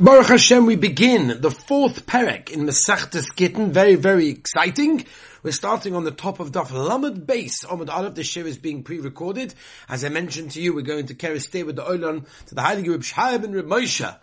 Baruch Hashem, we begin the fourth perek in Masechtas Gittin. Very, very exciting. We're starting on the top of Daf Lamed Beis. Amud Aleph, the shir is being pre-recorded. As I mentioned to you, we're going to carry stay with the Oilan to the Heilige Reb Shai and Reb Moshe.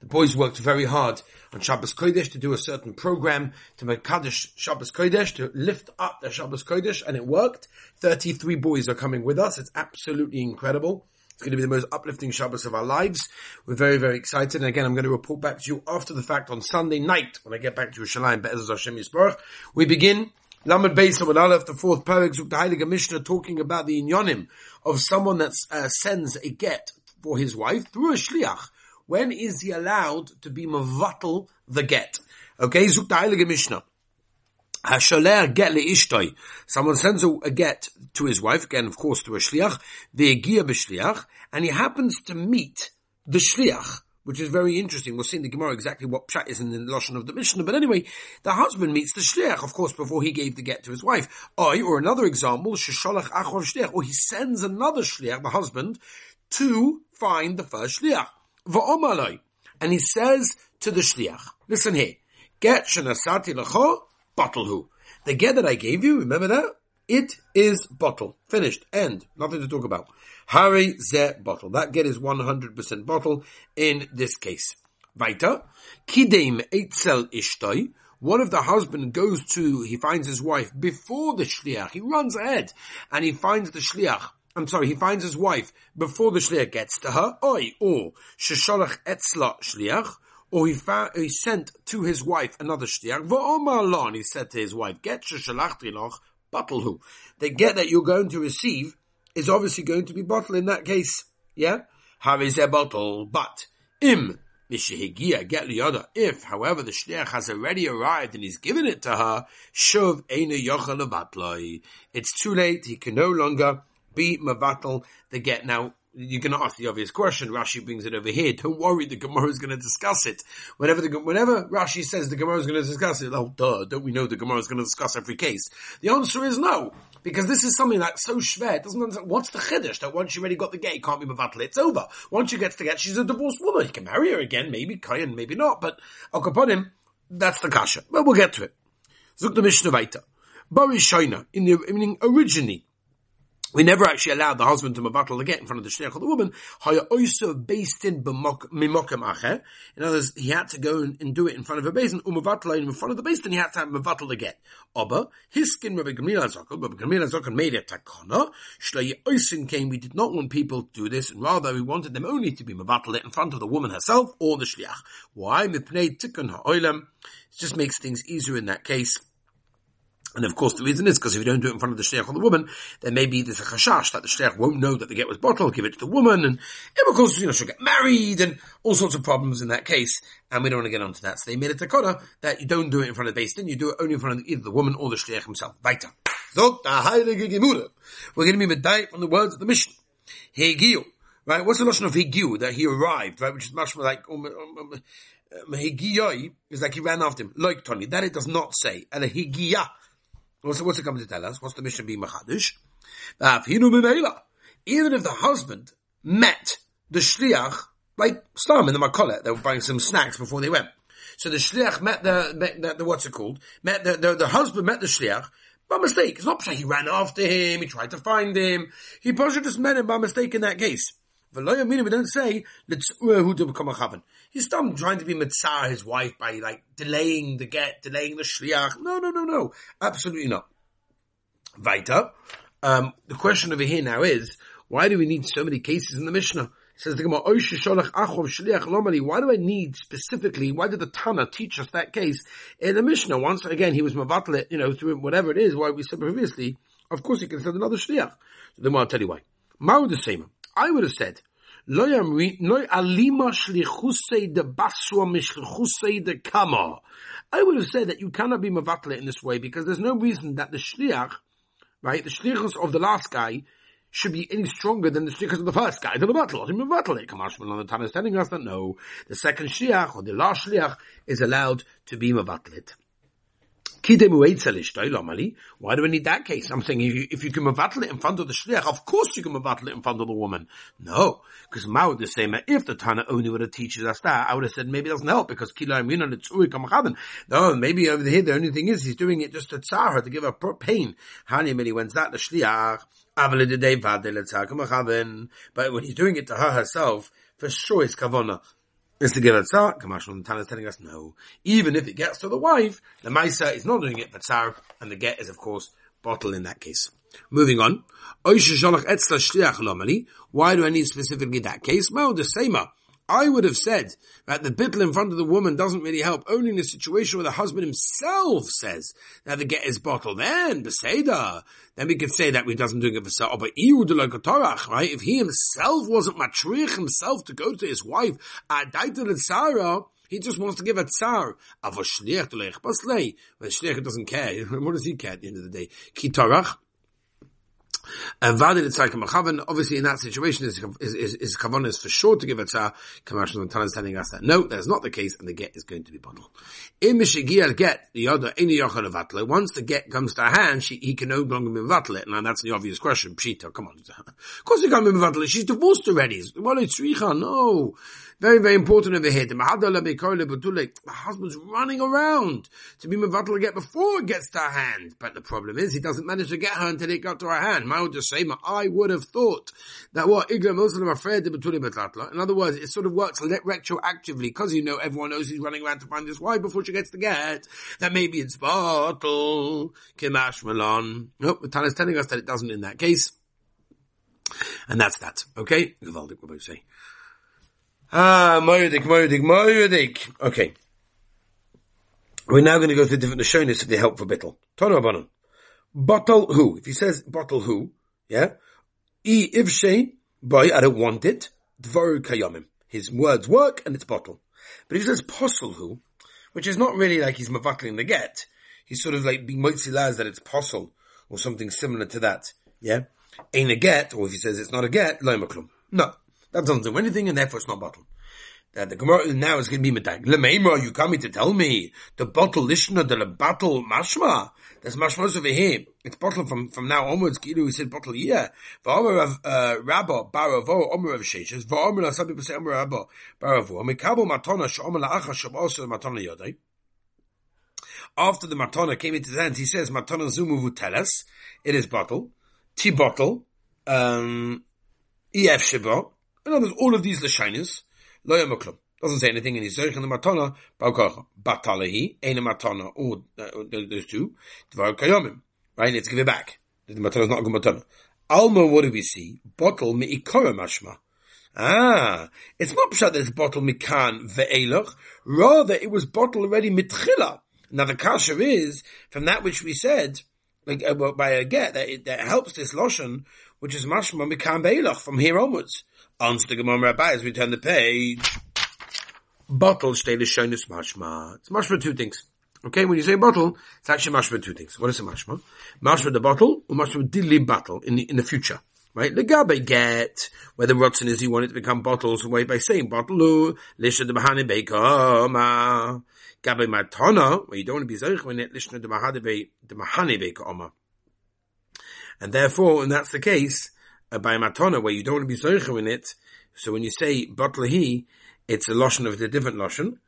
The boys worked very hard on Shabbos Kodesh to do a certain program to make Kaddish Shabbos Kodesh, to lift up the Shabbos Kodesh, and it worked. 33 boys are coming with us. It's absolutely incredible. It's going to be the most uplifting Shabbos of our lives. We're very, very excited. And again, I'm going to report back to you after the fact on Sunday night when I get back to Yerushalayim, Be'ezaz Hashem Yisbarach. We begin Lamed Beis Amud Aleph, the fourth perek, the Heilige Mishnah, talking about the inyonim of someone that uh, sends a get for his wife through a shliach. When is he allowed to be mavatal the get? Okay, Zuk the Heilige Mishnah. Hashaleh get leishtoi. Someone sends a, a, get to his wife, again, of course, to a shliach, the egia b'shliach, and he happens to meet the shliach, which is very interesting. We'll see in the Gemara exactly what pshat is in the Lashon of the Mishnah. But anyway, the husband meets the shliach, of course, before he gave the get to his wife. Or, or another example, shesholach achor shliach, or he sends another shliach, the husband, to find the first shliach. And he says to the shliach, listen here, get shenasati lecho, bottle who. The get that I gave you, remember that? It is bottle. Finished. End. Nothing to talk about. Hari ze bottle. That get is 100% bottle in this case. Weiter. Kidem eitzel ishtoi. What if the husband goes to, he finds his wife before the shliach, he runs ahead, and he finds the shliach, I'm sorry, he finds his wife before the shliach gets to her, oi, or, shesholach etzla shliach, or he, found, he sent to his wife another shtiach. V'omar he said to his wife, "Get shalachti loch who The get that you're going to receive is obviously going to be bottle in that case. Yeah, Have is a bottle, but im mishehigia get liyada. If, however, the shliach has already arrived and he's given it to her, shuv einu yochel It's too late. He can no longer be mavatl the get. Now, you're going to ask the obvious question. Rashi brings it over here. Don't worry, the Gemara is going to discuss it. Whenever the whenever Rashi says the Gemara is going to discuss it, oh duh, don't we know the Gemara is going to discuss every case? The answer is no, because this is something that's so. It doesn't understand what's the chiddush that once you already got the gay, can't be mevatel. It's over. Once you get to the get, she's a divorced woman. You can marry her again, maybe kayan, maybe not. But him, that's the kasha. But we'll get to it. Zuk the Mishnah weiter. Bari Shaina, in the meaning originally we never actually allowed the husband to to get in front of the shliach of the woman. also based in mimokem acher. In other words, he had to go and, do it in front of a basin. Umavatla in front of the basin, he had to have to get. Oba, his skin Rabbi Gamliel Zakon, Rabbi Gamliel Zakon made a takana. Shlei oisin came. We did not want people to do this, and rather we wanted them only to be mabatal in front of the woman herself or the shliach. Why? Mipnei tikkun ha'olam. It just makes things easier in that case. And of course, the reason is because if you don't do it in front of the shliach or the woman, then maybe there's a chashash that the shliach won't know that the get was bottled, give it to the woman, and of course, you know, she'll get married, and all sorts of problems in that case, and we don't want to get onto that. So they made a takana that you don't do it in front of the basin, you do it only in front of either the woman or the shliach himself. Weiter. So, the highlighter. We're going to be medayik from the words of the mission. Hegiu. Right? What's the notion of hegiu? That he arrived, right? Which is much more like, um, um, um, um is like he ran after him. Like Tony. That it does not say. And a higiyah What's, what's it coming to tell us? What's the mission being machadish? Even if the husband met the shliach, like Stam in the makolet, they were buying some snacks before they went. So the shliach met the, met the, the what's it called? Met the, the, the husband met the shliach by mistake. It's not he ran after him, he tried to find him. He probably just met him by mistake in that case. We don't say who to become a chavan. He's done trying to be mitzar his wife by like delaying the get, delaying the shliach. No, no, no, no, absolutely not. Weiter. Um, the question over here now is why do we need so many cases in the Mishnah? Says the Gemara, Why do I need specifically? Why did the Tana teach us that case in the Mishnah? Once again, he was mavatlet, you know, through whatever it is. Why we said previously, of course, he can send another shliach. So then I'll tell you why. Ma'u the same. I would have said, I would have said that you cannot be mavatla in this way because there's no reason that the shliach, right, the shlichus of the last guy should be any stronger than the shlichus of the first guy. The battle, mavatla. Kamash on the Tana is telling us that no, the second shliach or the last shliach is allowed to be mavatlit. Why do we need that case? I'm saying if you, if you can mevatel it in front of the shliach, of course you can mevatel it in front of the woman. No, because Mao would say, if the Tana only would have teaches us that, I would have said maybe it doesn't help because kila the No, maybe over here the only thing is he's doing it just to her to give her pain. Hani many when's that the shliach? But when he's doing it to her herself, for sure it's kavona is to give a tzar. Kamashal Tana is telling us no. Even if it gets to the wife, the Maisa is not doing it for tzar, and the get is of course bottle in that case. Moving on. Why do I need specifically that case? Well, the same. I would have said that the bittel in front of the woman doesn't really help only in a situation where the husband himself says that the get is bottled. Then, Beseda, then we could say that he doesn't do it for self. But right? If he himself wasn't matrich himself to go to his wife, Sarah, he just wants to give a tsar. But shliach doesn't care. What does he care at the end of the day? Kitarach. Obviously in that situation is, is, is, is is for sure to give a tzah. Commercial and is telling us that no, that's not the case and the get is going to be bottled. In Mishigiel get, the other, once the get comes to hand, she, he can no longer be mevatle it. Now that's the obvious question. Pshita, come on. Of course he can't be mevatle it. She's divorced already. Well, it's no. Very, very important over here. The husband's running around to be mevatel get before it gets to her hand. But the problem is he doesn't manage to get her until it got to her hand. My just say, I would have thought that what Igla Muslim afraid In other words, it sort of works retroactively because you know everyone knows he's running around to find his wife before she gets to get. That maybe it's bottle. Kimash Malon. Nope, the is telling us that it doesn't in that case. And that's that. Okay? Gavaldik, what do you say? Ah, Moedik, Moedik, Moedik. Okay. We're now going to go through different Nishonis of the help for Bittel. Tono Abanon. Bottle who? If he says bottle who, yeah? E ivshe, boy, I don't want it. Dvoru kayomim. His words work and it's bottle. But if he says posel who, which is not really like he's mavatling the get, he's sort of like being moitzilaz that it's posel, or something similar to that, yeah? Ain't a get, or if he says it's not a get, loimaklum. No. That doesn't do anything, and therefore it's not bottle. That the Gemara now is going to be medag. Lemeima, you coming to tell me the bottle lishna the bottle mashma. There's mashma over here. It's bottle from from now onwards. Kilu we said bottle yeah. V'omer of uh, Rabba baravo omer of sheshes. V'omer some people say omer Rabba baravo. Mikabo matona sheomer la'acha shabosu matona yodai. After the matona came into his hands, he says matona zumu vuteles. It is bottle. T bottle. Um, ef shibo. In other words, all of these Lashinas, lo yamaklum. Doesn't say anything in his Zerich and the Matana, Balkocha. Batalahi, Eine Matana, or uh, those two, Dvar Kayomim. Right? Let's give it back. The Matana is not a good Matana. Alma, what do we see? Bottle ikora mashma. Ah, it's not pshat that it's bottle mikan ve'elach. Rather, it was bottle already mitchila. Now the kasha is, from that which we said, like, uh, by a get, that, it, that helps this lotion, which is mashma mikan ve'elach, from here onwards. Answer the Gemara Rabbi as we turn the page. Bottle is shown as mashma. It's mashma two things. Okay, when you say bottle, it's actually mashma two things. What is a mashma? Mashma the bottle, or mashma dilly bottle in the, in the future. Right? The gabe get, where the rotzen is you want it to become bottles away by saying bottle, lisha the bahane beika Gabe matana, where you don't want to be zeich when it lishna the mahane beika And therefore, and that's the case, by matona where you don't want to be zoicha in it. So when you say batlahi, it's a lotion of the different lotion,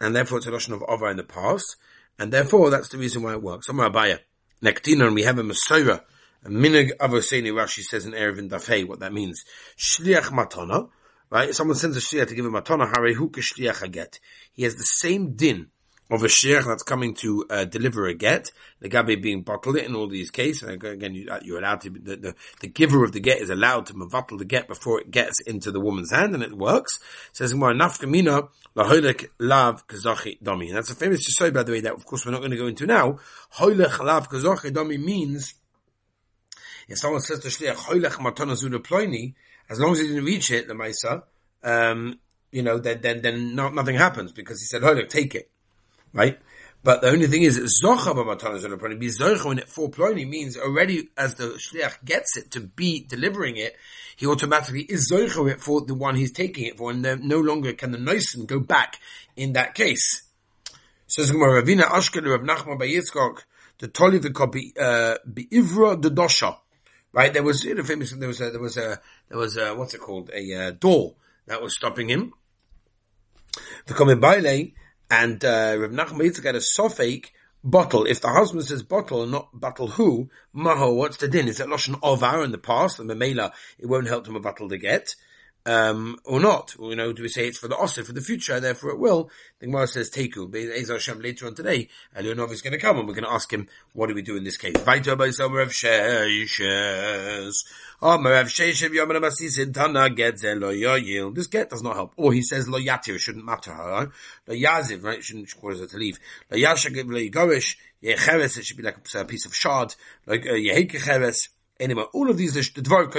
and therefore it's a lotion of ova in the past, and therefore that's the reason why it works. Amar Abaye, nektina, and we have a Masorah, a minig avoseni Rashi says in Eruvin Dafei what that means. Shliach matona, right? Someone sends a shliach to give a matona, harehu shliach aget. He has the same din of a sheikh that's coming to uh, deliver a get, the gabe being bottled in all these cases. Again, you, are uh, allowed to, the, the, the, giver of the get is allowed to bottle the get before it gets into the woman's hand, and it works. It says, nafkamina laholik lav kazachi dami. And that's a famous to say, by the way, that of course we're not going to go into now. Hoilech lav kazachi dami means, if someone says to shliach, ploini, as long as he didn't reach it, the Maisa, um, you know, then, then, then not, nothing happens because he said, hoilech, take it right? But the only thing is, zocha b'matanas ploni. Be zocha when it for ploni means already as the shliach gets it to be delivering it, he automatically is zocha it for the one he's taking it for, and no longer can the noisen go back in that case. Says Gemara, Ravina Ashkel Rav Nachman by Yitzchak, the Toli v'kopi uh, Be'ivra the Dosha. Right, there was, you know, famous, there was a, there was a, there was a, what's it called, a uh, door that was stopping him. The V'komim Baile, and uh, Rav Nachman Yitzchak had a sofake bottle. If the husband says bottle and not bottle who, maho, what's the din? Is it lashon ovar in the past, and the mela, it won't help him a bottle to get um, or not. Or, You know, do we say it's for the osir for the future, therefore it will? The Gemara says teku. Be'ez Hashem later on today, Elionov is going to come and we're going to ask him, what do we do in this case? Yoyil. This get does not help. Or he says lo yatir, shouldn't matter, right? Lo yaziv, right? Shouldn't cause her to leave. Lo yashagib lo yigorish. Yecheres, it should be like a piece of shard. Like, uh, yehekecheres. Anyway, all of these Dvar.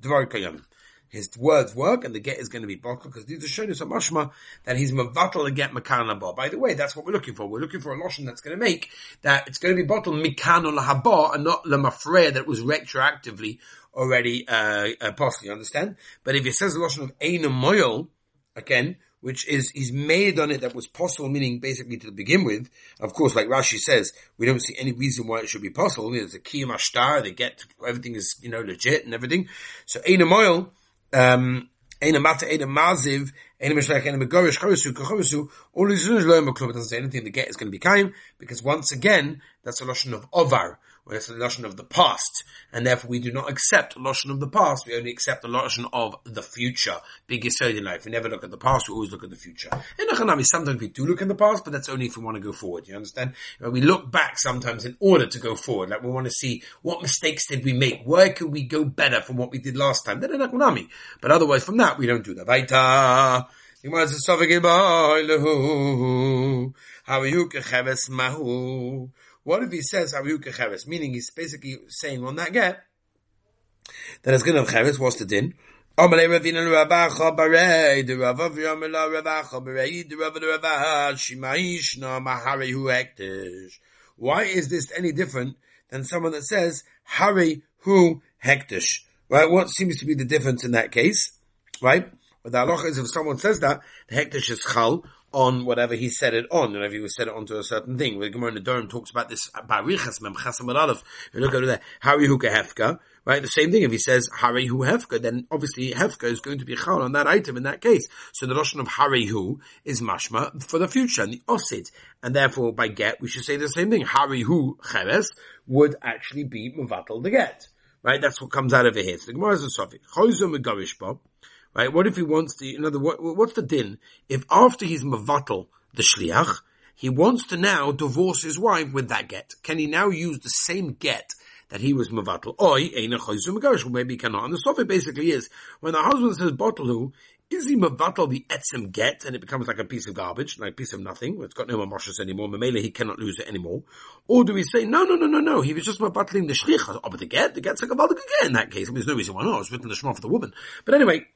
Dvar his words work and the get is going to be bokah because these are showing us a mashma that he's mavatal to get makana ba. By the way, that's what we're looking for. We're looking for a lotion that's going to make that it's going to be bottled mikana lahaba and not lemafreya that was retroactively already uh, uh possible. You understand? But if it says a lotion of moil again, which is he's made on it that was possible, meaning basically to begin with. Of course, like Rashi says, we don't see any reason why it should be possible. There's a kiyam ashtar, they get everything is you know legit and everything. So eina moil um, Ein mata, ein maziv, ein mishlech, ein megorish, chorusu, kochorusu, all these things lo It doesn't say anything, the get is going to be kaim, because once again, that's a lotion of ovar, where it's a lotion of the past, and therefore we do not accept lotion of the past, we only accept a lotion of the future. Big Yisrael in life, we never look at the past, we always look at the future. In Achanami, sometimes we do look in the past, but that's only if we want to go forward, you understand? We look back sometimes in order to go forward, like we want to see what mistakes did we make, where could we go better from what we did last time, then in Achanami. But otherwise from that, we don't do that. Vaita, how you mahu? What if he says Hariyuka Cheres? Meaning he's basically saying on that get that it's going to have Cheres. What's the din? Why is this any different than someone that says Hari Hu Hektish? Right? What seems to be the difference in that case? Right? But the halacha is if someone says that, the Hektish is Chal, on whatever he said it on, if he said it onto a certain thing. The Gemara in the Durham talks about this barichas mem chasam. You look over there, Hari huka hefka, right? The same thing. If he says Hari hu hefka, then obviously hefka is going to be chal on that item in that case. So the notion of Hari hu is mashma for the future and the osid, and therefore by get we should say the same thing. Hari hu cheres would actually be mevatel the get. Right, that's what comes out of it here. So the Gemara is a sofik. Chozum megarish Right? What if he wants to, know, the, what, what's the din? If after he's mavatal, the shliach, he wants to now divorce his wife with that get. Can he now use the same get that he was mavatal? Oi, well, maybe he cannot. And the sofa basically is, when the husband says botalu, is he mavatal the etzim get and it becomes like a piece of garbage, like a piece of nothing, it's got no more moshes anymore, Mamela he cannot lose it anymore. Or do we say, no, no, no, no, no, he was just mavataling the shlich, oh, but the get, the get's like a again in that case. I mean, there's no reason why not, it's written the shema for the woman. But anyway,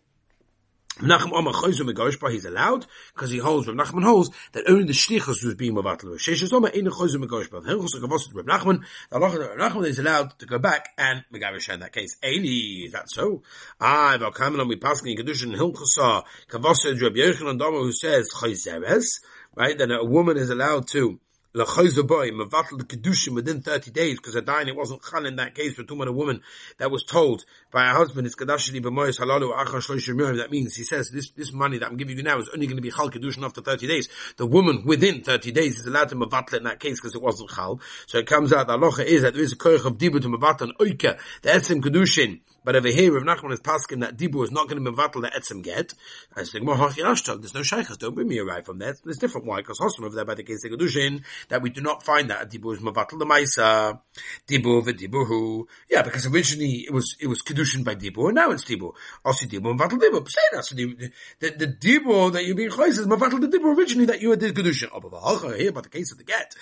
Nachum Omer Choyzu Megoshba, he's allowed, because he holds, Rav Nachman holds, that only the Shlichus was being Mavatlu. Choyzu Megoshba. Hilchus Gavosit Rav Nachman, the Rav Nachman is allowed to go back and Megavish in that case. Eini, is that so? Ah, Val Kamelon, we pass in Kedushin Hilchusa, Kavosit Rav Yochanan Domer, who says Choyzeres, right, then a woman is allowed to boy, mevatel the kedushin within 30 days, because a dying it wasn't chal in that case, we're talking a woman that was told by her husband, it's kadashini b'moyes halalu achar shloshim that means, he says, this, this money that I'm giving you now is only going to be chal kedushin after 30 days. The woman within 30 days is allowed to mevatel in that case because it wasn't chal. So it comes out, the halacha is that there is a koich of dibur to mevatel an oika, the etzim kedushin, but over here, Rav Nachman is pasking that Dibur is not going to be mevatel the etzem get. I say, more There's no shaykhs. Don't bring me a right from that. There's different. Why? Because Hosam over there by the case of Kedushin, that we do not find that Dibur is mevatel the Maisa. Dibur the Dibur who. Yeah, because originally it was, it was Kedushin by Dibur, and now it's Dibur. Also Dibur mevatel Dibur. Say that. So the, the, the Dibur that you're being choice is mevatel the Dibur originally that you did Kedushin. Oh, but here about the case of the get.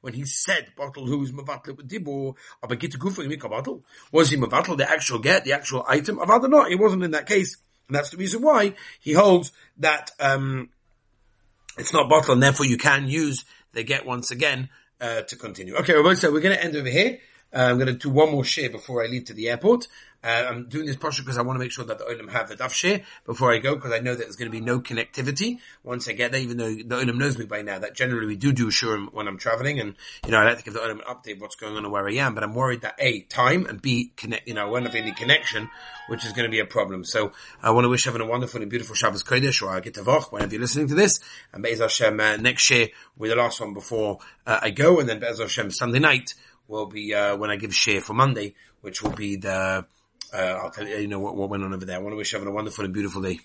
When he said bottle who is mevatel with Dibur, but to gufa mikabatel? Was he mavatel the actual get, the actual item? Avada not. He wasn't in that case. And that's the reason why he holds that, um, it's not bottle and therefore you can use the get once again, uh, to continue. Okay, so we're going to end over here. Uh, I'm going to do one more share before I leave to the airport. Uh, I'm doing this posture because I want to make sure that the Olam have the daf before I go because I know that there's going to be no connectivity once I get there, even though the Olam knows me by now that generally we do do shurim when I'm traveling and, you know, I like to give the Olam an update what's going on and where I am, but I'm worried that A, time and B, connect, you know, I won't have any connection, which is going to be a problem. So I want to wish everyone a wonderful and beautiful Shabbos Kodesh or Agit Tavoch whenever you're listening to this and Be'ez Hashem uh, next year with the last one before uh, I go and then Be'ez Hashem Sunday night will be, uh, when I give share for Monday, which will be the, uh, I'll tell you, you know, what, what went on over there. I want to wish everyone a wonderful and beautiful day.